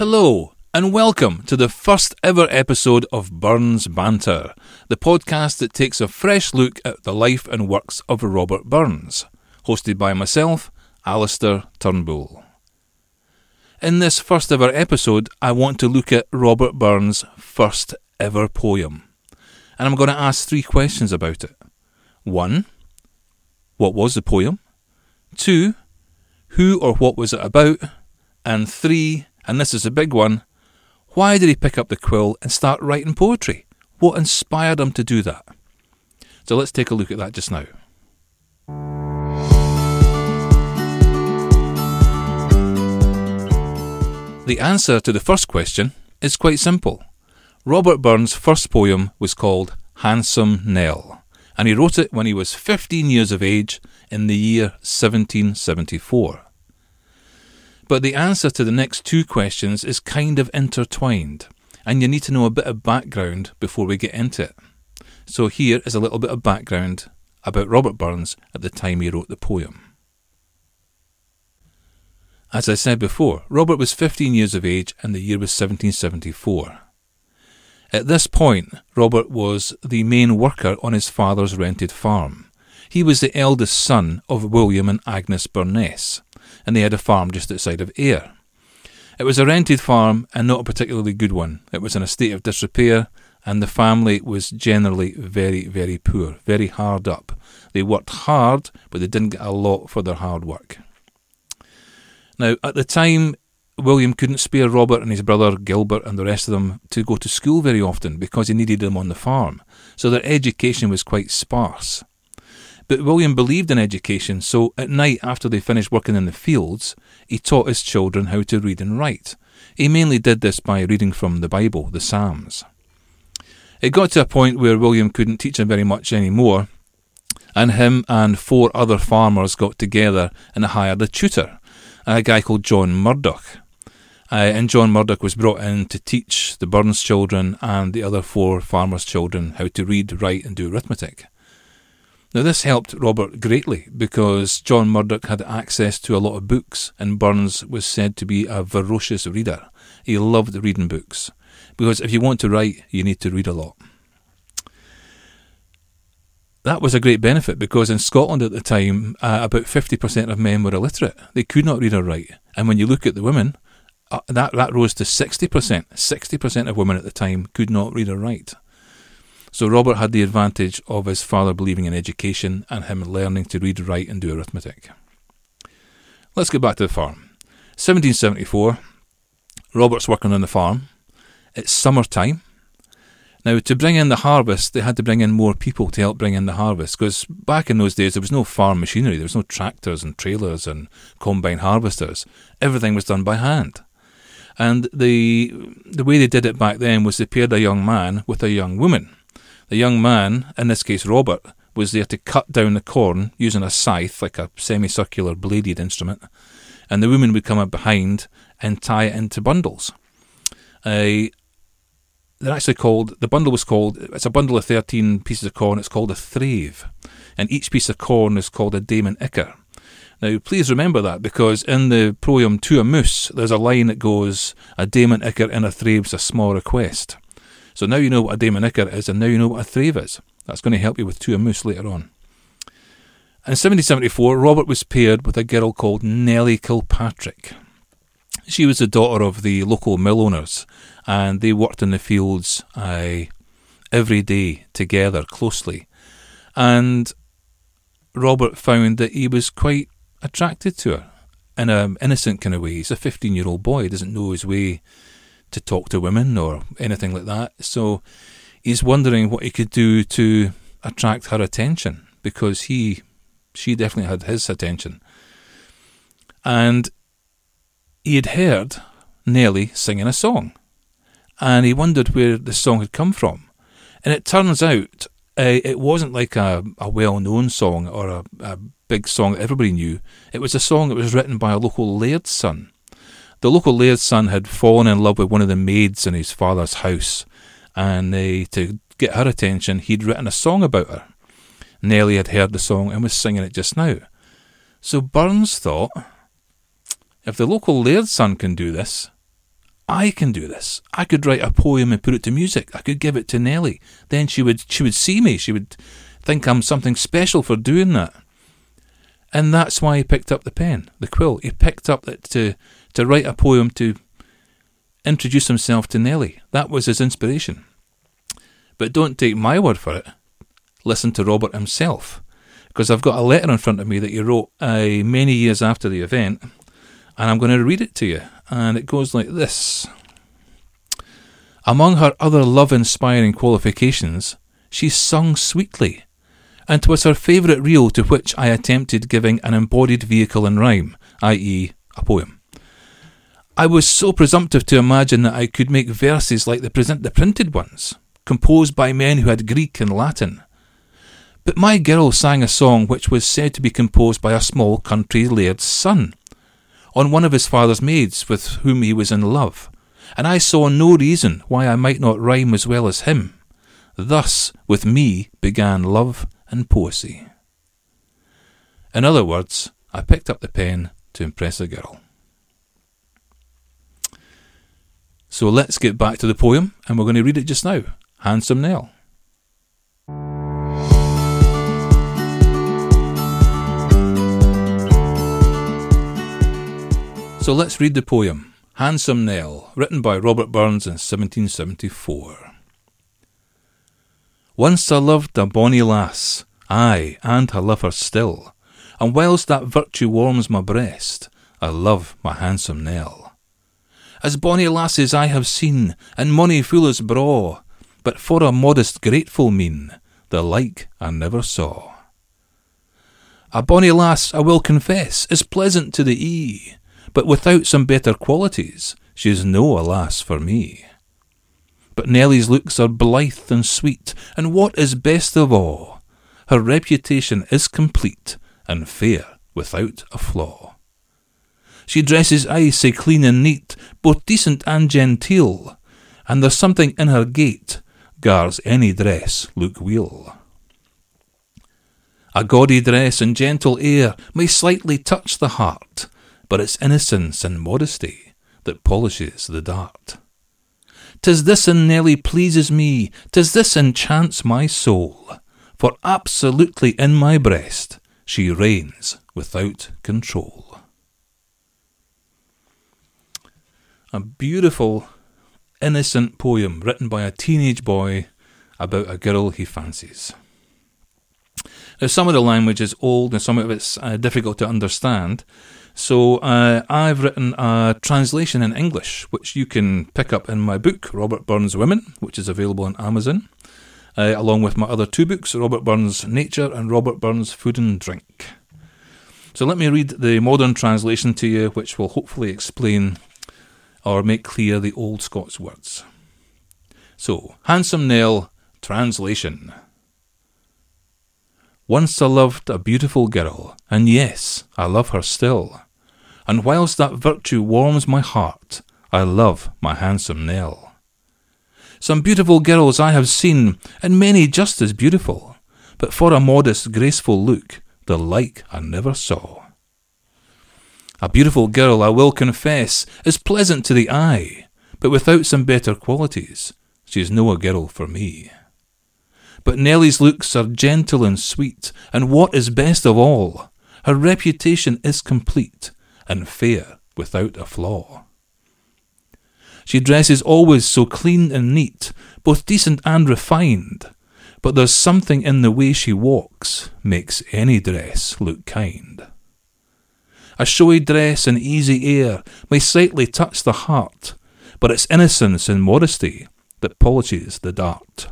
Hello, and welcome to the first ever episode of Burns Banter, the podcast that takes a fresh look at the life and works of Robert Burns, hosted by myself, Alistair Turnbull. In this first ever episode, I want to look at Robert Burns' first ever poem, and I'm going to ask three questions about it. One, what was the poem? Two, who or what was it about? And three, and this is a big one, why did he pick up the quill and start writing poetry? What inspired him to do that? So let's take a look at that just now. The answer to the first question is quite simple. Robert Burns' first poem was called Handsome Nell, and he wrote it when he was 15 years of age in the year 1774. But the answer to the next two questions is kind of intertwined, and you need to know a bit of background before we get into it. So here is a little bit of background about Robert Burns at the time he wrote the poem. As I said before, Robert was 15 years of age and the year was 1774. At this point, Robert was the main worker on his father's rented farm. He was the eldest son of William and Agnes Burness, and they had a farm just outside of Ayr. It was a rented farm and not a particularly good one. It was in a state of disrepair, and the family was generally very, very poor, very hard up. They worked hard, but they didn't get a lot for their hard work. Now, at the time, William couldn't spare Robert and his brother Gilbert and the rest of them to go to school very often because he needed them on the farm, so their education was quite sparse. But William believed in education, so at night after they finished working in the fields, he taught his children how to read and write. He mainly did this by reading from the Bible, the Psalms. It got to a point where William couldn't teach him very much anymore, and him and four other farmers got together and hired a tutor, a guy called John Murdoch. Uh, and John Murdoch was brought in to teach the Burns children and the other four farmers' children how to read, write, and do arithmetic. Now, this helped Robert greatly because John Murdoch had access to a lot of books, and Burns was said to be a voracious reader. He loved reading books because if you want to write, you need to read a lot. That was a great benefit because in Scotland at the time, uh, about 50% of men were illiterate. They could not read or write. And when you look at the women, uh, that, that rose to 60%. 60% of women at the time could not read or write. So Robert had the advantage of his father believing in education and him learning to read, write, and do arithmetic. Let's get back to the farm. 1774, Robert's working on the farm. It's summer time. Now, to bring in the harvest, they had to bring in more people to help bring in the harvest because back in those days there was no farm machinery, there was no tractors and trailers and combine harvesters. Everything was done by hand. And the the way they did it back then was they paired a young man with a young woman. The young man, in this case Robert, was there to cut down the corn using a scythe, like a semicircular bladed instrument, and the woman would come up behind and tie it into bundles. Uh, they're actually called, the bundle was called, it's a bundle of 13 pieces of corn, it's called a thrave, and each piece of corn is called a daimen icker. Now, please remember that because in the poem To a Moose, there's a line that goes, A daimen icker in a thrave's a small request. So now you know what a daimen icker is, and now you know what a Thrave is. That's going to help you with Two Moose later on. In 1774, Robert was paired with a girl called Nellie Kilpatrick. She was the daughter of the local mill owners, and they worked in the fields uh, every day together closely. And Robert found that he was quite attracted to her in an innocent kind of way. He's a 15 year old boy, he doesn't know his way to talk to women or anything like that. So he's wondering what he could do to attract her attention because he, she definitely had his attention. And he had heard Nellie singing a song, and he wondered where the song had come from. And it turns out uh, it wasn't like a, a well known song or a, a big song that everybody knew. It was a song that was written by a local laird's son. The local laird's son had fallen in love with one of the maids in his father's house, and uh, to get her attention, he'd written a song about her. Nellie had heard the song and was singing it just now. So Burns thought, if the local laird's son can do this, I can do this. I could write a poem and put it to music. I could give it to Nellie. Then she would she would see me. She would think I'm something special for doing that. And that's why he picked up the pen, the quill. He picked up that to to write a poem to introduce himself to Nelly. That was his inspiration. But don't take my word for it. Listen to Robert himself. Because I've got a letter in front of me that he wrote uh, many years after the event, and I'm going to read it to you. And it goes like this Among her other love inspiring qualifications, she sung sweetly, and 'twas her favourite reel to which I attempted giving an embodied vehicle in rhyme, i.e., a poem. I was so presumptive to imagine that I could make verses like the, present, the printed ones, composed by men who had Greek and Latin. But my girl sang a song which was said to be composed by a small country laird's son, on one of his father's maids with whom he was in love, and I saw no reason why I might not rhyme as well as him. Thus, with me began love and poesy. In other words, I picked up the pen to impress a girl. So let's get back to the poem, and we're going to read it just now. Handsome Nell. So let's read the poem, Handsome Nell, written by Robert Burns in 1774. Once I loved a bonny lass, ay, and I love her still, and whilst that virtue warms my breast, I love my handsome Nell. As bonny lasses I have seen, and money full as braw, but for a modest grateful mien, the like I never saw. A bonny lass, I will confess, is pleasant to the ee, but without some better qualities, she's no a lass for me. But Nellie's looks are blithe and sweet, and what is best of all, her reputation is complete and fair without a flaw. She dresses aye sae clean and neat, both decent and genteel, and there's something in her gait gars any dress look weel. A gaudy dress and gentle air may slightly touch the heart, but it's innocence and modesty that polishes the dart. 'Tis this in Nellie pleases me, 'tis this enchants my soul, for absolutely in my breast she reigns without control. A beautiful, innocent poem written by a teenage boy about a girl he fancies. Now, some of the language is old and some of it's uh, difficult to understand, so uh, I've written a translation in English, which you can pick up in my book, Robert Burns Women, which is available on Amazon, uh, along with my other two books, Robert Burns Nature and Robert Burns Food and Drink. So let me read the modern translation to you, which will hopefully explain or make clear the old Scots words. So, Handsome Nell, translation. Once I loved a beautiful girl, and yes, I love her still. And whilst that virtue warms my heart, I love my handsome Nell. Some beautiful girls I have seen, and many just as beautiful, but for a modest, graceful look, the like I never saw. A beautiful girl, I will confess, is pleasant to the eye, but without some better qualities, she's no a girl for me. But Nellie's looks are gentle and sweet, and what is best of all, her reputation is complete and fair without a flaw. She dresses always so clean and neat, both decent and refined, but there's something in the way she walks makes any dress look kind. A showy dress and easy air may slightly touch the heart, but it's innocence and modesty that polishes the dart.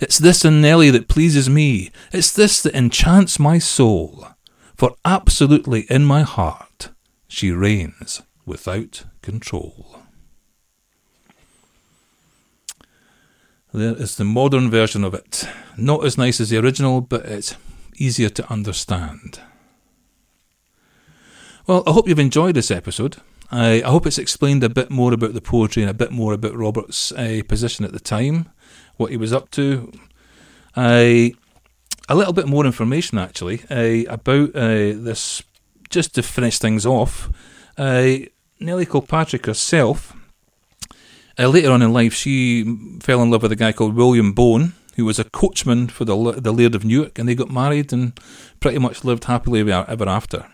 It's this in Nellie that pleases me. It's this that enchants my soul. For absolutely in my heart she reigns without control. There is the modern version of it. Not as nice as the original, but it's easier to understand. Well, I hope you've enjoyed this episode. I, I hope it's explained a bit more about the poetry and a bit more about Robert's uh, position at the time what he was up to. I a little bit more information actually uh, about uh, this, just to finish things off. Uh, Nellie Kilpatrick herself, uh, later on in life, she fell in love with a guy called William Bone, who was a coachman for the, the Laird of Newark, and they got married and pretty much lived happily ever after.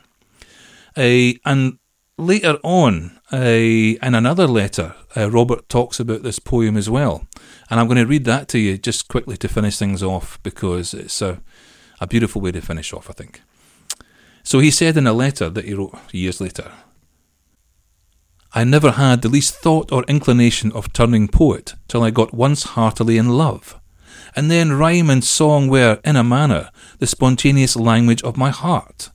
And later on, in another letter, uh, Robert talks about this poem as well. And I'm going to read that to you just quickly to finish things off because it's a, a beautiful way to finish off, I think. So he said in a letter that he wrote years later I never had the least thought or inclination of turning poet till I got once heartily in love. And then rhyme and song were, in a manner, the spontaneous language of my heart.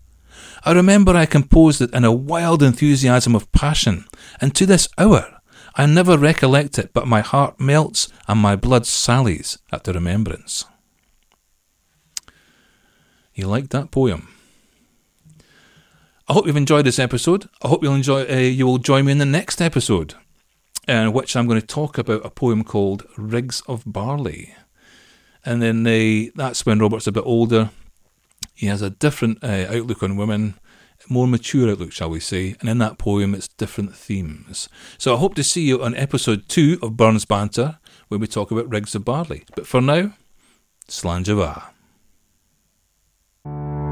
I remember I composed it in a wild enthusiasm of passion, and to this hour I never recollect it, but my heart melts and my blood sallies at the remembrance. You liked that poem? I hope you've enjoyed this episode. I hope you'll enjoy. Uh, you will join me in the next episode, in uh, which I'm going to talk about a poem called "Rigs of Barley," and then uh, that's when Robert's a bit older. He has a different uh, outlook on women, more mature outlook, shall we say, and in that poem it's different themes. So I hope to see you on episode two of Burns Banter when we talk about Rigs of Barley. But for now, Slàinte mhath.